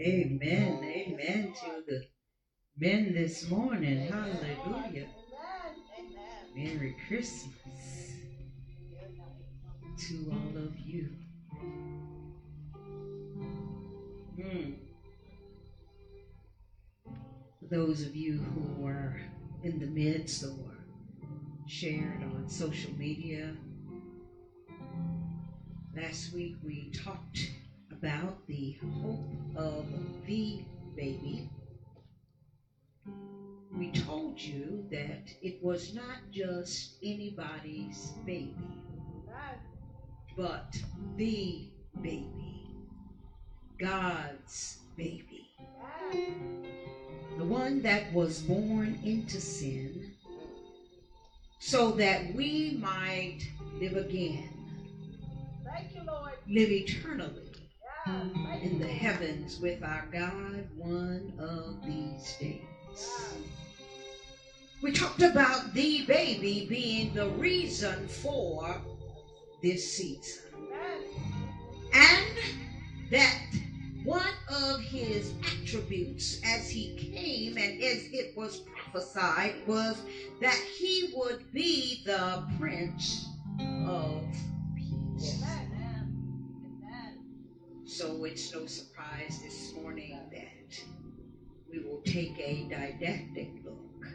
Amen. Amen to the men this morning. Hallelujah. Merry Christmas to all of you. Hmm. Those of you who were in the midst or shared on social media, last week we talked about the hope of the baby. We told you that it was not just anybody's baby, but the baby, God's baby. The one that was born into sin so that we might live again. Thank you, Lord. Live eternally Um, in the heavens with our God one of these days. We talked about the baby being the reason for this season. And that one of his attributes as he came and as it was prophesied was that he would be the Prince of So it's no surprise this morning that we will take a didactic look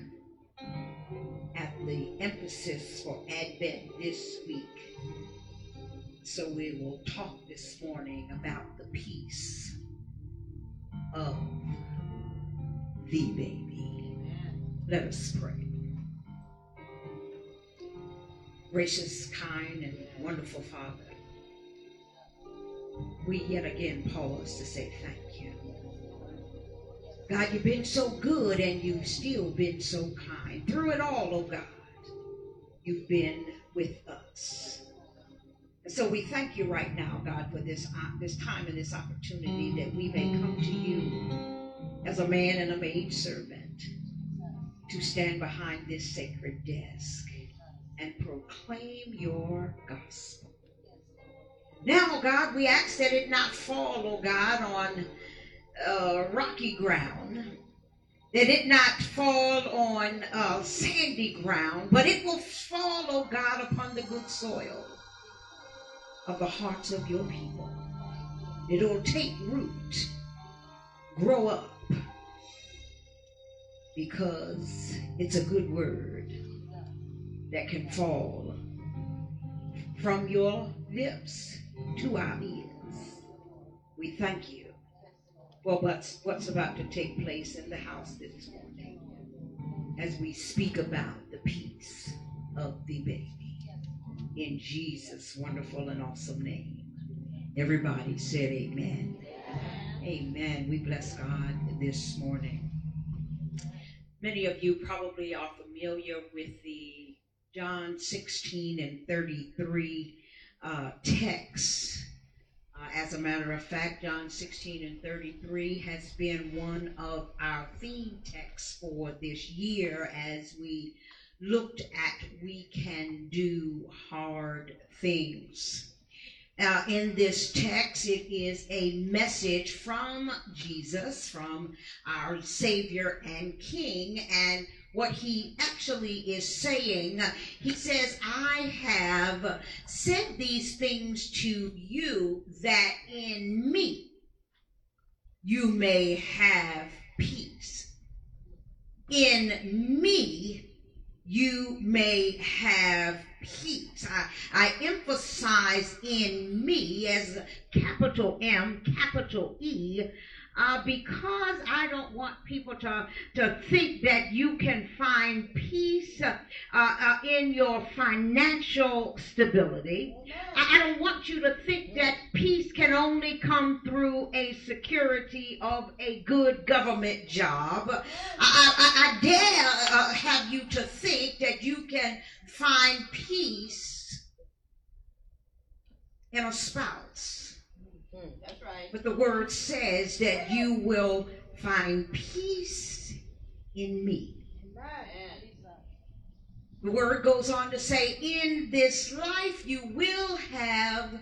at the emphasis for Advent this week. So we will talk this morning about the peace of the baby. Let us pray. Gracious, kind, and wonderful Father, we yet again pause to say thank you. God, you've been so good and you've still been so kind. Through it all, oh God, you've been with us. And so we thank you right now, God, for this, uh, this time and this opportunity that we may come to you as a man and a maid servant to stand behind this sacred desk and proclaim your gospel. Now, oh God, we ask that it not fall, oh God, on uh, rocky ground, that it not fall on uh, sandy ground, but it will fall, oh God, upon the good soil of the hearts of your people. It'll take root, grow up, because it's a good word that can fall from your lips to our ears. We thank you for what's, what's about to take place in the house this morning as we speak about the peace of the baby. In Jesus' wonderful and awesome name. Everybody said amen. Amen. We bless God this morning. Many of you probably are familiar with the John 16 and 33 uh, text. Uh, as a matter of fact, John 16 and 33 has been one of our theme texts for this year as we looked at we can do hard things. Uh, in this text, it is a message from Jesus, from our Savior and King, and what he actually is saying, he says, I have said these things to you that in me you may have peace. In me you may have peace. I, I emphasize in me as capital M, capital E, uh, because I don't want people to, to think that you can find peace uh, uh, in your financial stability. I, I don't want you to think that peace can only come through a security of a good government job. I, I, I dare uh, have you to think that you can find peace in a spouse. That's right. But the word says that you will find peace in me. The word goes on to say, in this life you will have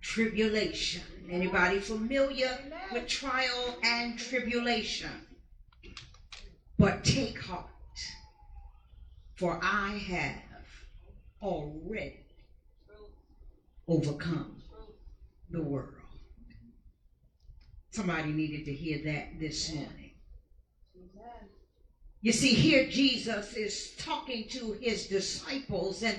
tribulation. Anybody familiar with trial and tribulation? But take heart, for I have already overcome the world. Somebody needed to hear that this morning. You see, here Jesus is talking to his disciples, and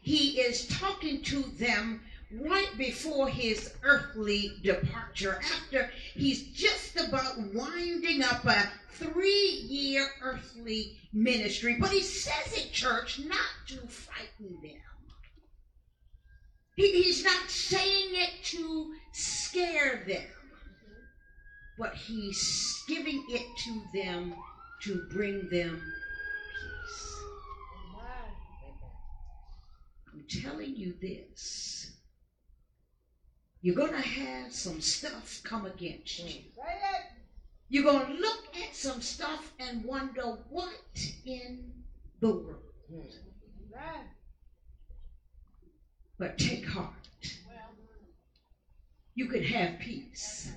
he is talking to them right before his earthly departure, after he's just about winding up a three year earthly ministry. But he says it, church, not to frighten them. He, he's not saying it to scare them, but he's giving it to them to bring them peace. I'm telling you this. You're going to have some stuff come against you. You're going to look at some stuff and wonder what in the world. But take heart. You can have peace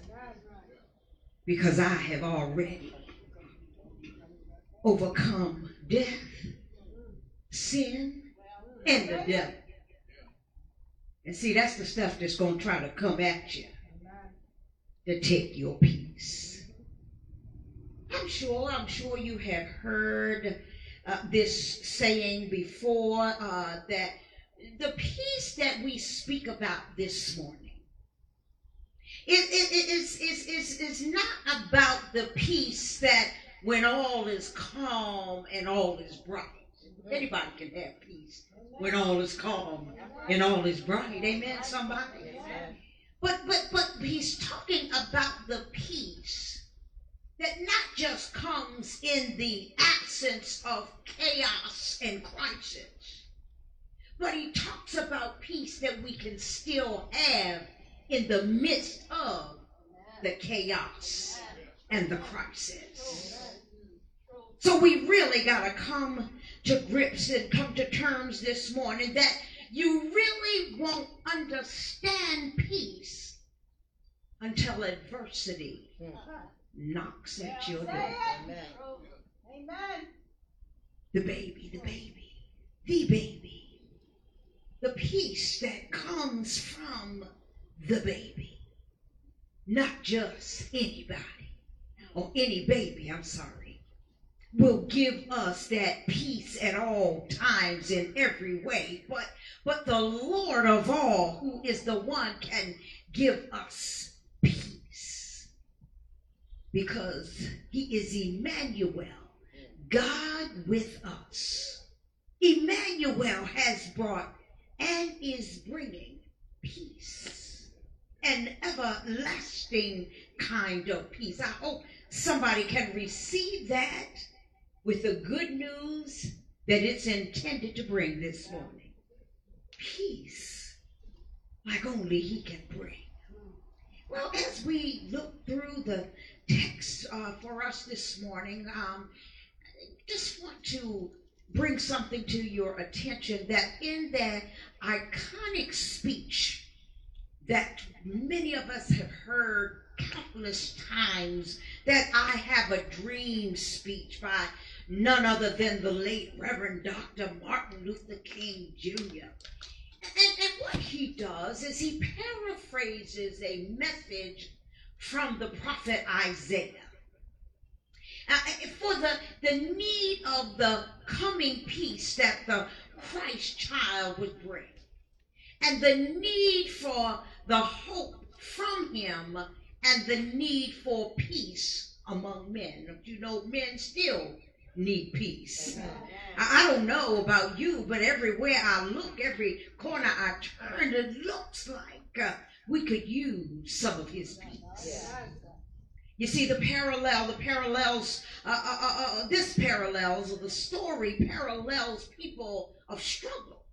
because I have already overcome death, sin, and the devil. And see, that's the stuff that's going to try to come at you to take your peace. I'm sure, I'm sure you have heard uh, this saying before uh, that the peace that we speak about this morning it, it, it is, is, is, is not about the peace that when all is calm and all is bright. Anybody can have peace when all is calm and all is bright. Amen, somebody? But, but, but he's talking about the peace that not just comes in the absence of chaos and crisis, but he talks about peace that we can still have in the midst of the chaos and the crisis. So we really got to come to grips and come to terms this morning that you really won't understand peace until adversity knocks at your door. Amen. The baby, the baby, the baby. The peace that comes from the baby. Not just anybody or any baby, I'm sorry, will give us that peace at all times in every way. But but the Lord of all, who is the one can give us peace. Because he is Emmanuel, God with us. Emmanuel has brought and is bringing peace. An everlasting kind of peace. I hope somebody can receive that with the good news that it's intended to bring this morning. Peace like only he can bring. Well, as we look through the text uh, for us this morning, um, I just want to bring something to your attention that in that iconic speech that many of us have heard countless times, that I have a dream speech by none other than the late Reverend Dr. Martin Luther King Jr. And, and what he does is he paraphrases a message from the prophet Isaiah. Uh, for the, the need of the coming peace that the Christ child would bring, and the need for the hope from him, and the need for peace among men. You know, men still need peace. I don't know about you, but everywhere I look, every corner I turn, it looks like uh, we could use some of his peace. You see the parallel, the parallels, uh, uh, uh, uh, this parallels, the story parallels people of struggle.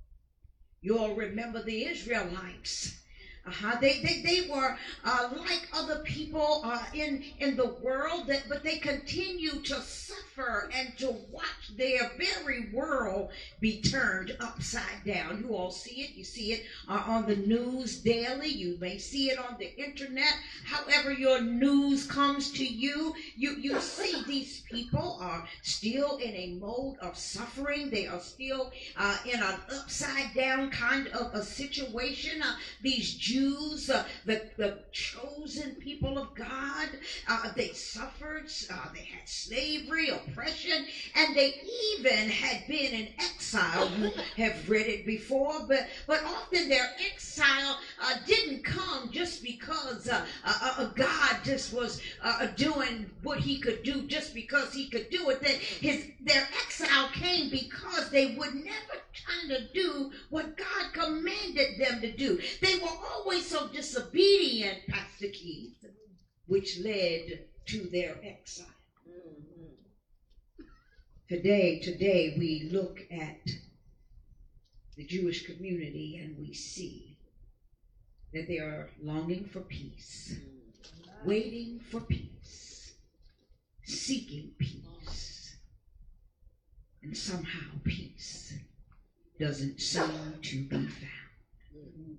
You all remember the Israelites Uh-huh. They, they, they were uh, like other people uh, in, in the world, that, but they continue to suffer and to watch their very world be turned upside down. You all see it. You see it uh, on the news daily. You may see it on the internet. However, your news comes to you, you, you see these people are still in a mode of suffering. They are still uh, in an upside down kind of a situation. Uh, these Jews, uh, the, the chosen people of God, uh, they suffered, uh, they had slavery, oppression, and they even had been in exile. You have read it before, but, but often their exile uh, didn't come just because uh, uh, God just was doing what he could do just because he could do it. That his their exile came because they would never try to do what God commanded them to do. They were always so disobedient, Pastor Keith, which led to their exile. Today, today we look at the Jewish community and we see that they are longing for peace, waiting for peace, seeking peace, and somehow peace doesn't seem to be found.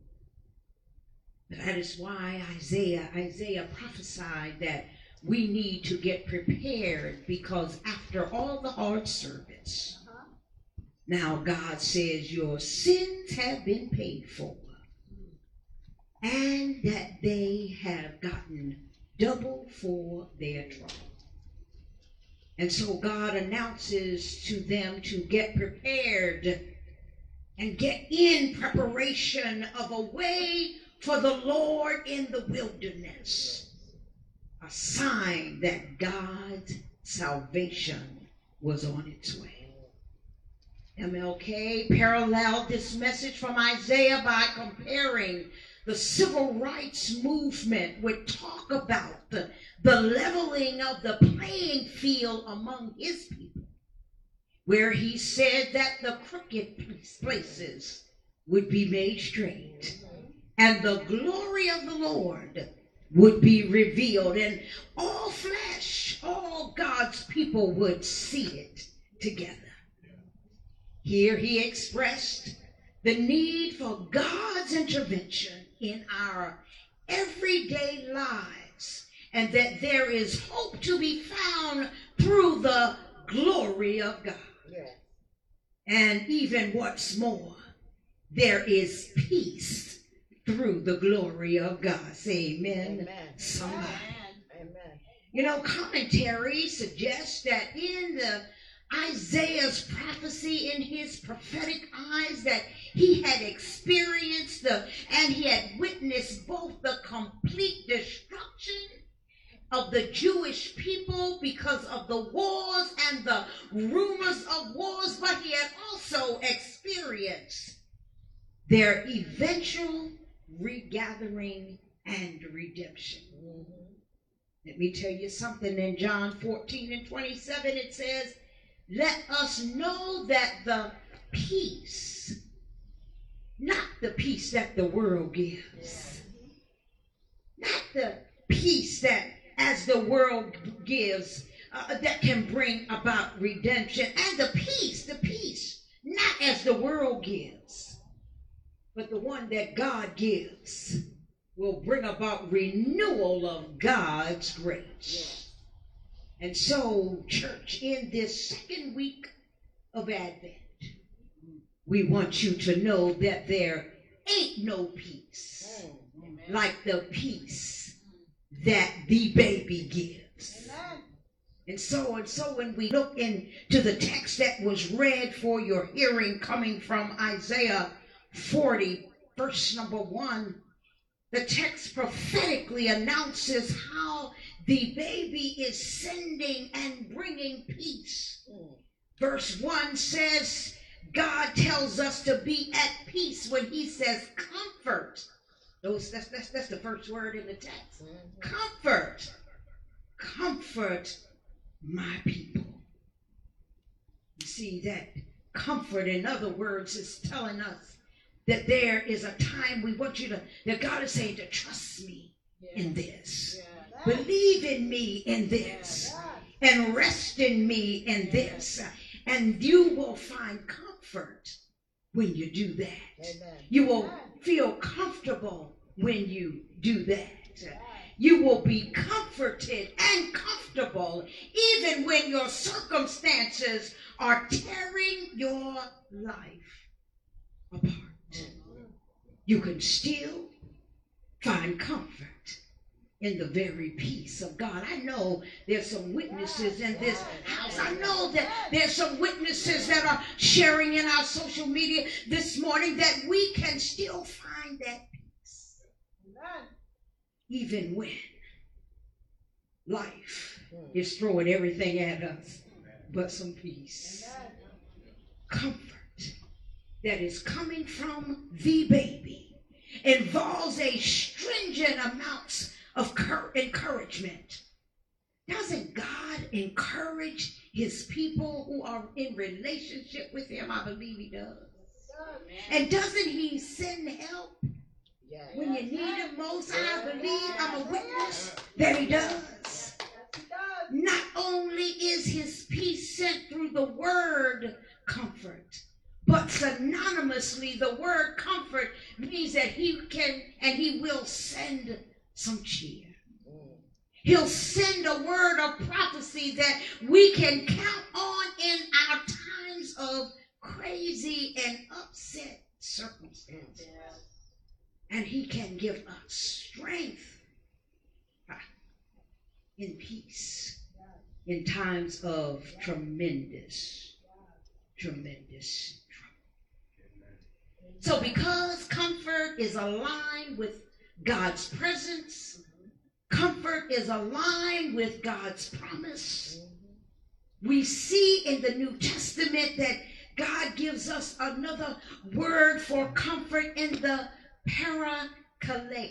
That is why Isaiah, Isaiah prophesied that we need to get prepared because after all the hard service, now God says your sins have been paid for and that they have gotten double for their trouble. And so God announces to them to get prepared and get in preparation of a way for the Lord in the wilderness, a sign that God's salvation was on its way. MLK paralleled this message from Isaiah by comparing the civil rights movement would talk about the, the leveling of the playing field among his people, where he said that the crooked places would be made straight and the glory of the Lord would be revealed, and all flesh, all God's people would see it together. Here he expressed the need for God's intervention in our everyday lives, and that there is hope to be found through the glory of God. And even what's more, there is peace through the glory of God. Say amen. amen. Somebody. Amen. You know, commentary suggests that in the Isaiah's prophecy in his prophetic eyes that he had experienced the and he had witnessed both the complete destruction of the Jewish people because of the wars and the rumors of wars, but he had also experienced their eventual regathering and redemption. Mm-hmm. Let me tell you something in John 14 and 27 it says, Let us know that the peace, not the peace that the world gives, not the peace that as the world gives, uh, that can bring about redemption, and the peace, the peace, not as the world gives but the one that God gives will bring about renewal of God's grace. And so, church, in this second week of Advent, we want you to know that there ain't no peace mm, like the peace that the baby gives. And so and so when we look into the text that was read for your hearing coming from Isaiah 40, verse number 1, the text prophetically announces how the baby is sending and bringing peace. Verse 1 says, God tells us to be at peace when he says comfort. Those, that's, that's, that's the first word in the text. Comfort. Comfort my people. You see, that comfort, in other words, is telling us that there is a time we want you to, that God is saying to trust me in this. Believe in me in this. And rest in me in this. And you will find comfort when you do that. You will feel comfortable when you do that. You will be comforted and comfortable even when your circumstances are tearing your life apart. You can still find comfort in the very peace of God. I know there's some witnesses in this house. I know that there's some witnesses that are sharing in our social media this morning that we can still find that peace. Even when life hmm. is throwing everything at us but some peace. Comfort that is coming from the baby involves a stringent amount of encouragement. Doesn't God encourage his people who are in relationship with him? I believe he does. And doesn't he send help when you need him most? I believe I'm a witness that he does. Not only is his peace sent through the word comfort, but synonymously the word comfort means that he can and he will send some cheer. He'll send a word of prophecy that we can count on in our times of crazy and upset circumstances. And he can give us strength uh, in peace in times of tremendous, tremendous. So because comfort is aligned with God's presence. Comfort is aligned with God's promise. We see in the New Testament that God gives us another word for comfort in the parakaleo,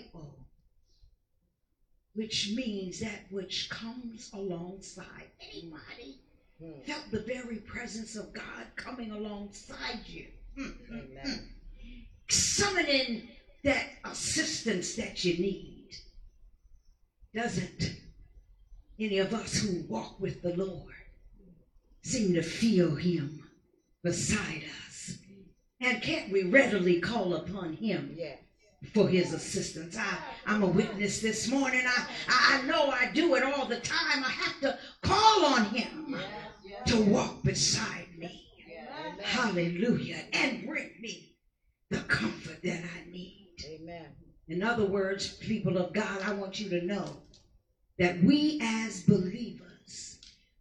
which means that which comes alongside. Anybody felt the very presence of God coming alongside you? Mm-hmm. Summoning that assistance that you need. Doesn't any of us who walk with the Lord seem to feel him beside us? And can't we readily call upon him for his assistance? I, I'm a witness this morning. I, I know I do it all the time. I have to call on him to walk beside me. Hallelujah. And bring me the comfort that I need. Amen. In other words, people of God, I want you to know that we as believers,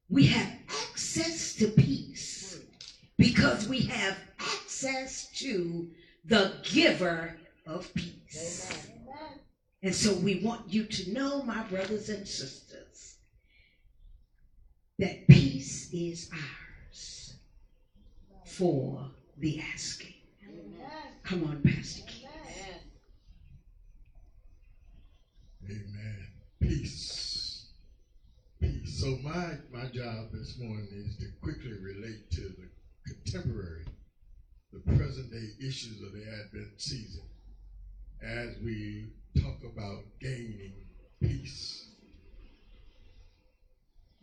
we have access to peace because we have access to the giver of peace. Amen. And so we want you to know, my brothers and sisters, that peace is ours for the asking. Amen. Come on, Pastor Amen. peace. Peace. So my my job this morning is to quickly relate to the contemporary, the present day issues of the Advent season as we talk about gaining peace.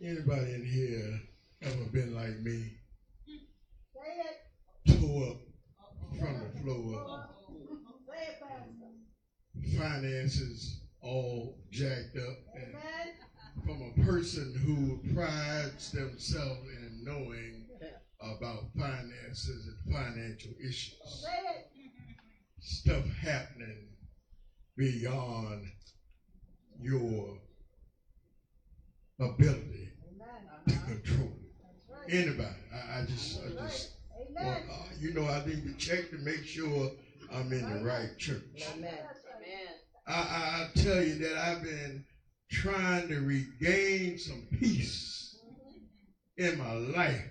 Anybody in here ever been like me? Tore up up. Finances all jacked up and from a person who prides themselves in knowing about finances and financial issues. Stuff happening beyond your ability to control. Anybody. I, I just, I just, well, uh, you know, I need to check to make sure I'm in the right church. Amen. I, I tell you that I've been trying to regain some peace in my life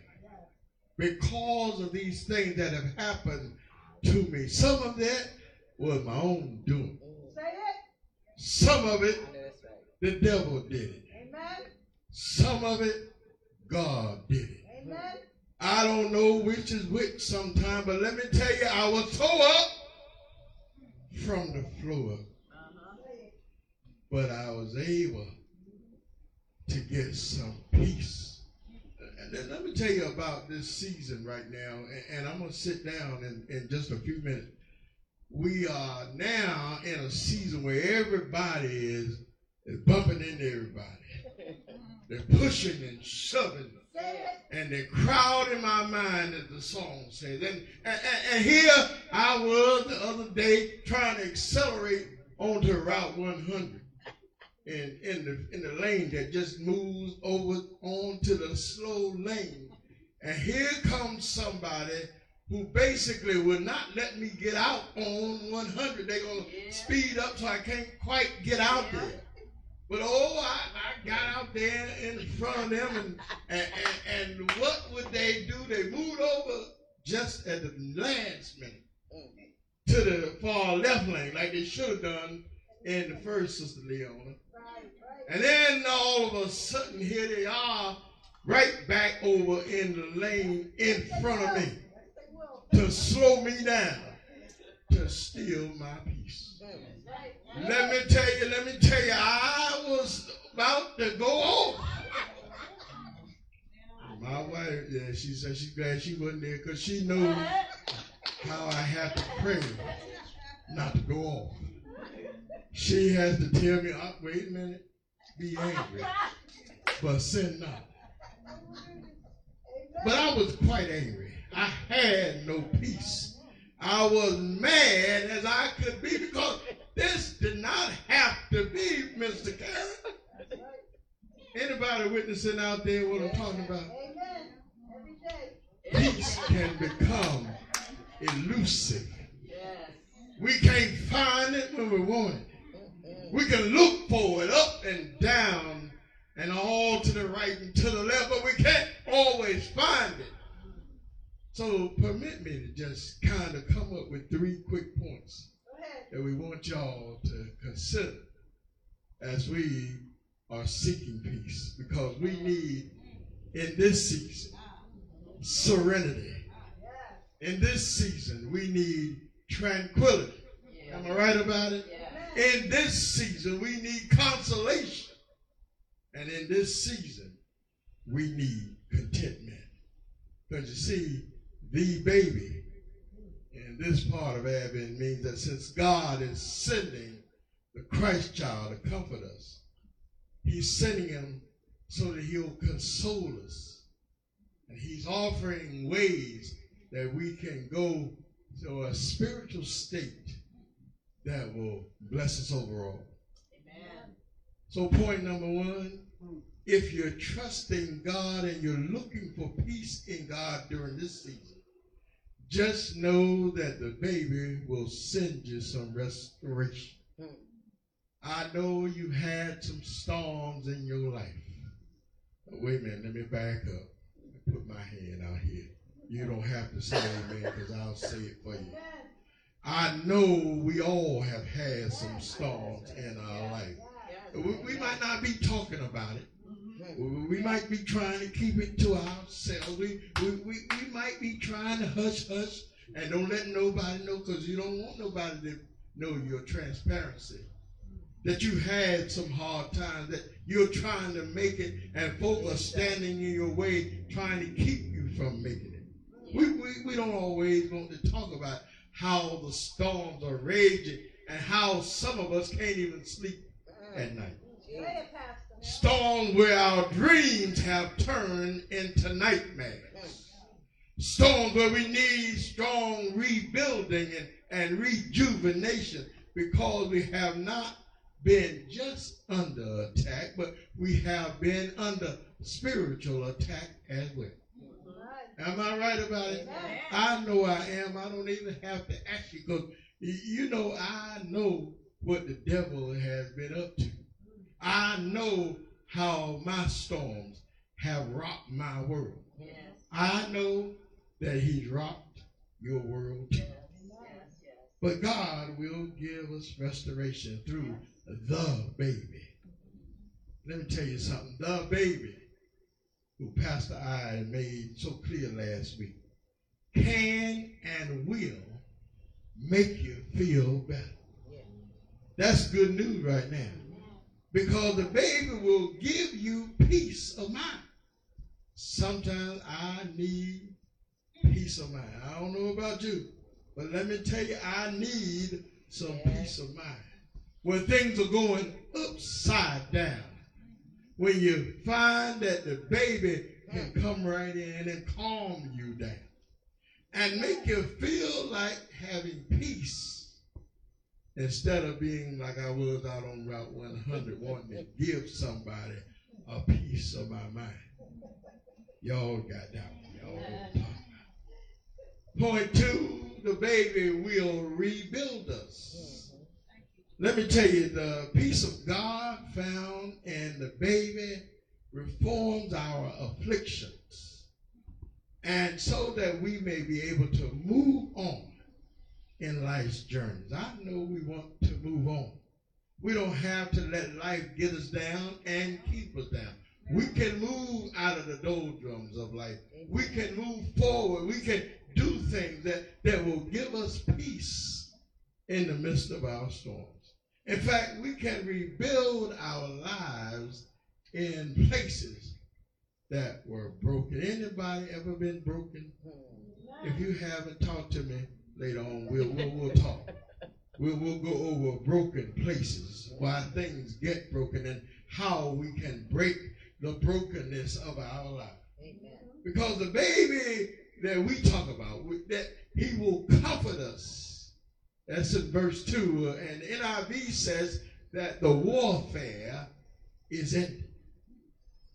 because of these things that have happened to me. Some of that was my own doing. Some of it, the devil did it. Some of it, God did it. I don't know which is which sometimes, but let me tell you, I was tore up from the floor, but I was able to get some peace. And then let me tell you about this season right now, and, and I'm going to sit down in, in just a few minutes. We are now in a season where everybody is, is bumping into everybody. They're pushing and shoving and the crowd in my mind, as the song says. And, and, and, here I was the other day trying to accelerate onto Route 100 in, in, the, in the lane that just moves over onto the slow lane. And here comes somebody who basically will not let me get out on 100. They're going to yeah. speed up so I can't quite get out yeah. there. But oh, I, I got out there in front of them, and, and, and, and what would they do? They moved over just at the last minute to the far left lane, like they should have done in the first Sister Leona. And then all of a sudden, here they are, right back over in the lane in front of me to slow me down, to steal my peace. Let me tell you, let me tell you, I was about to go off. My wife, yeah, she said she's glad she wasn't there because she knew how I had to pray not to go off. She has to tell me, oh, wait a minute, be angry, but sin not. But I was quite angry. I had no peace. I was mad as I could be because this did not have to be, Mr. Karen. Anybody witnessing out there what I'm talking about? Peace can become elusive. We can't find it when we want it. We can look for it up and down and all to the right and to the left, but we can't always find it. So permit me to just kind of come up with three quick points that we want y'all to consider as we are seeking peace because we need in this season serenity. In this season, we need tranquility. Am I right about it? In this season, we need consolation. And in this season, we need contentment. Because you see, the baby this part of Advent means that since God is sending the Christ child to comfort us, he's sending him so that he'll console us. And he's offering ways that we can go to a spiritual state that will bless us overall. Amen. So point number one, if you're trusting God and you're looking for peace in God during this season, just know that the baby will send you some restoration. Hmm. I know you had some storms in your life. But wait a minute, let me back up and put my hand out here. You don't have to say amen because I'll say it for you. I know we all have had some storms in our life. We, we might not be talking about it, we might be trying to keep it to ourselves. We, we, we, we might be trying to hush hush and don't let nobody know because you don't want nobody to know your transparency. That you had some hard times, that you're trying to make it, and folk are standing in your way trying to keep you from making it. We, we, we don't always want to talk about how the storms are raging and how some of us can't even sleep at night storms where our dreams have turned into nightmares. Storms where we need strong rebuilding and, and rejuvenation because we have not been just under attack, but we have been under spiritual attack as well. Am I right about it? I know I am. I don't even have to ask you because you know I know what the devil has been up to. I know how my storms have rocked my world. Yes. I know that he's rocked your world too. Yes. But God will give us restoration through the baby. Let me tell you something. The baby who Pastor I made so clear last week can and will make you feel better. That's good news right now. Because the baby will give you peace of mind. Sometimes I need peace of mind. I don't know about you, but let me tell you, I need some peace of mind. When things are going upside down, when you find that the baby can come right in and calm you down and make you feel like having peace instead of being like I was out on Route 100 wanting to give somebody a piece of my mind. Y'all got that one. Y'all talk about. Point two, the baby will rebuild us. Let me tell you, the peace of God found in the baby reforms our afflictions. And so that we may be able to move on in life's journeys. I know we want to move on. We don't have to let life get us down and keep us down. We can move out of the doldrums of life. We can move forward. We can do things that, that will give us peace in the midst of our storms. In fact, we can rebuild our lives in places that were broken. Anybody ever been broken? If you haven't, talk to me later on. We'll, we'll, we'll talk. We'll, we'll go over broken places, why things get broken, and how we can break the brokenness of our life. Amen. Because the baby that we talk about, that he will comfort us. That's in verse 2. Uh, and NIV says that the warfare is ended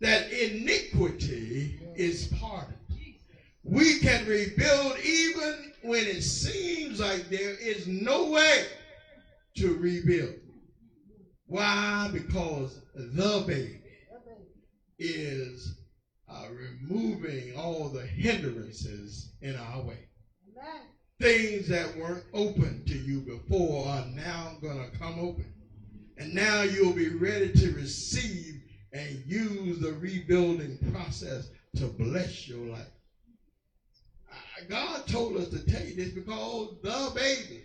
that iniquity is pardoned. We can rebuild even when it seems like there is no way to rebuild. Why? Because the baby is uh, removing all the hindrances in our way. Amen. Things that weren't open to you before are now going to come open. And now you'll be ready to receive and use the rebuilding process to bless your life. God told us to tell you this because the baby,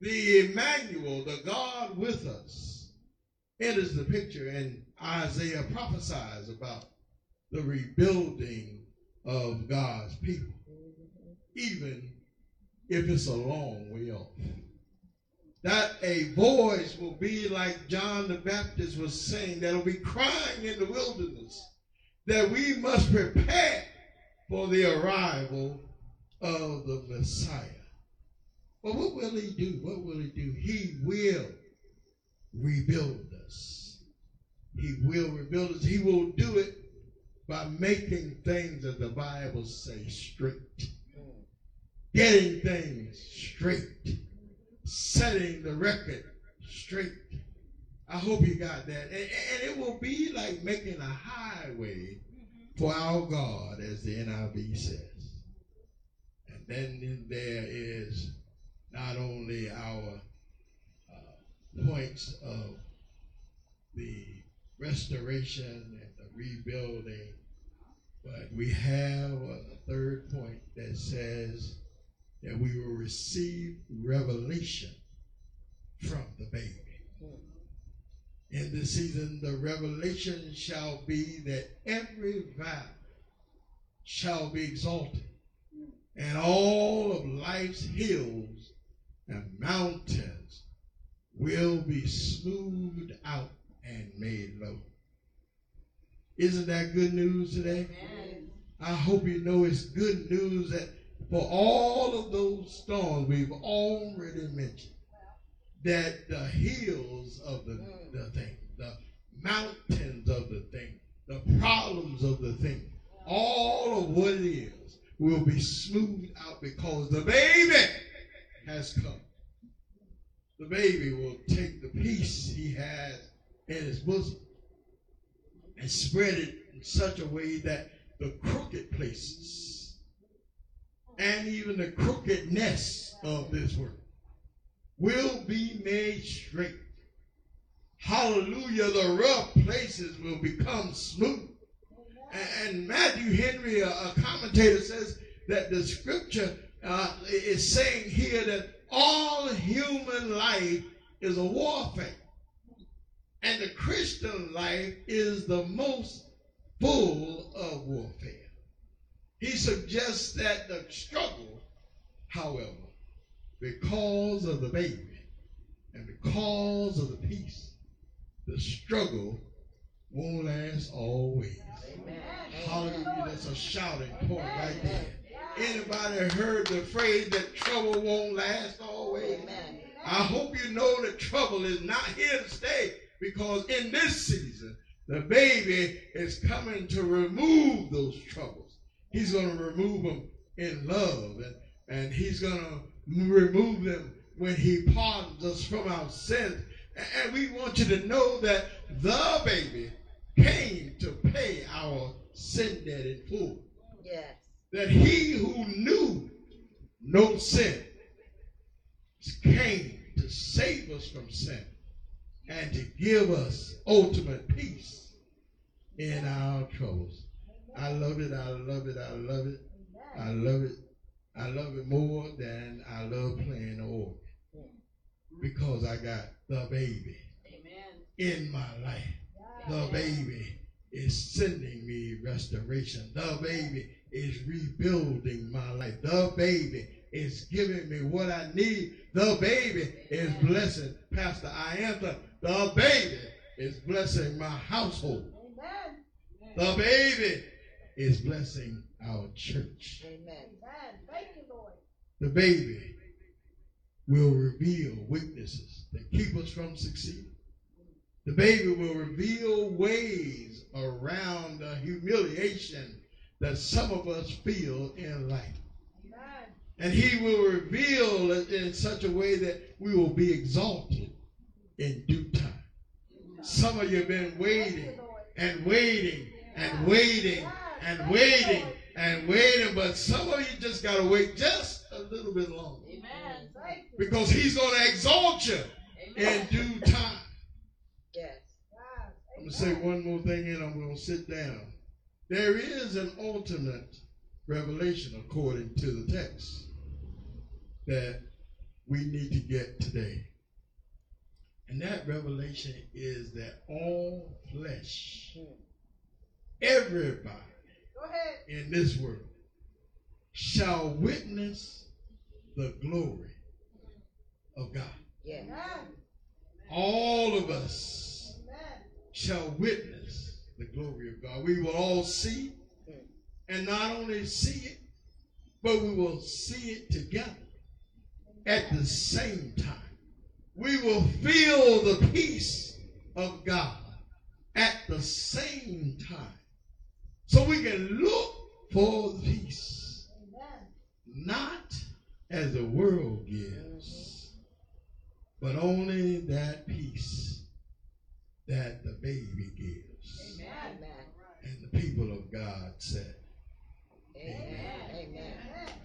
the Emmanuel, the God with us, enters the picture, and Isaiah prophesies about the rebuilding of God's people, even if it's a long way off. That a voice will be like John the Baptist was saying, that'll be crying in the wilderness, that we must prepare for the arrival of the Messiah. Well, what will he do? What will he do? He will rebuild us. He will rebuild us. He will do it by making things, that the Bible says, straight. Getting things straight setting the record straight. I hope you got that. And, and, it will be like making a highway for our God, as the NIV says. Then there is not only our uh, points of the restoration and the rebuilding, but we have a third point that says that we will receive revelation from the baby. In this season, the revelation shall be that every valley shall be exalted, and all of life's hills and mountains will be smoothed out and made low. Isn't that good news today? Amen. I hope you know it's good news that for all of those storms we've already mentioned, that the hills of the, mm. the thing, the mountains of the thing, the problems of the thing, all of what it is will be smoothed out because the baby has come. The baby will take the peace he has in his bosom and spread it in such a way that the crooked places and even the crookedness of this world will be made straight. Hallelujah. The rough places will become smooth. And Matthew Henry, a, commentator, says that the scripture uh, is saying here that all human life is a warfare. And the Christian life is the most full of warfare. He suggests that the struggle, however, because of the baby and because of the peace, the struggle won't last always. A shouting point right there. Anybody heard the phrase that trouble won't last always? Amen. I hope you know that trouble is not here to stay because in this season, the baby is coming to remove those troubles. He's going to remove them in love and, and he's going to remove them when he pardons us from our sins. And we want you to know that the baby came to pay our sin debt in full. Yes. That he who knew no sin came to save us from sin and to give us ultimate peace in our troubles. I love it. I love it. I love it. I love it. I love it more than I love playing the organ because I got the baby Amen. in my life. The baby is sending me restoration. The baby is rebuilding my life. The baby is giving me what I need. The baby is blessing Pastor Iantha. The baby is blessing my household. Amen. The baby is blessing our church. Amen. Thank you, Lord. The baby will reveal weaknesses that keep us from succeeding. The baby will reveal ways around the humiliation that some of us feel in life. And he will reveal it in such a way that we will be exalted in due time. Some of you have been waiting and waiting and waiting and waiting and waiting, but some of you just got to wait just a little bit longer. Amen. Because he's going to exalt you in due time. Yes. I'm going to say one more thing and I'm going to sit down. There is an ultimate revelation according to the text that we need to get today. And that revelation is that all flesh, everybody in this world shall witness the glory of God. Yeah. All of us shall witness the glory of God. We will all see, and not only see it, but we will see it together at the same time. We will feel the peace of God at the same time. So we can look for peace. Not as the world gives, but only that peace that the baby gives. Amen. And the people of God said, Amen. Amen. Amen.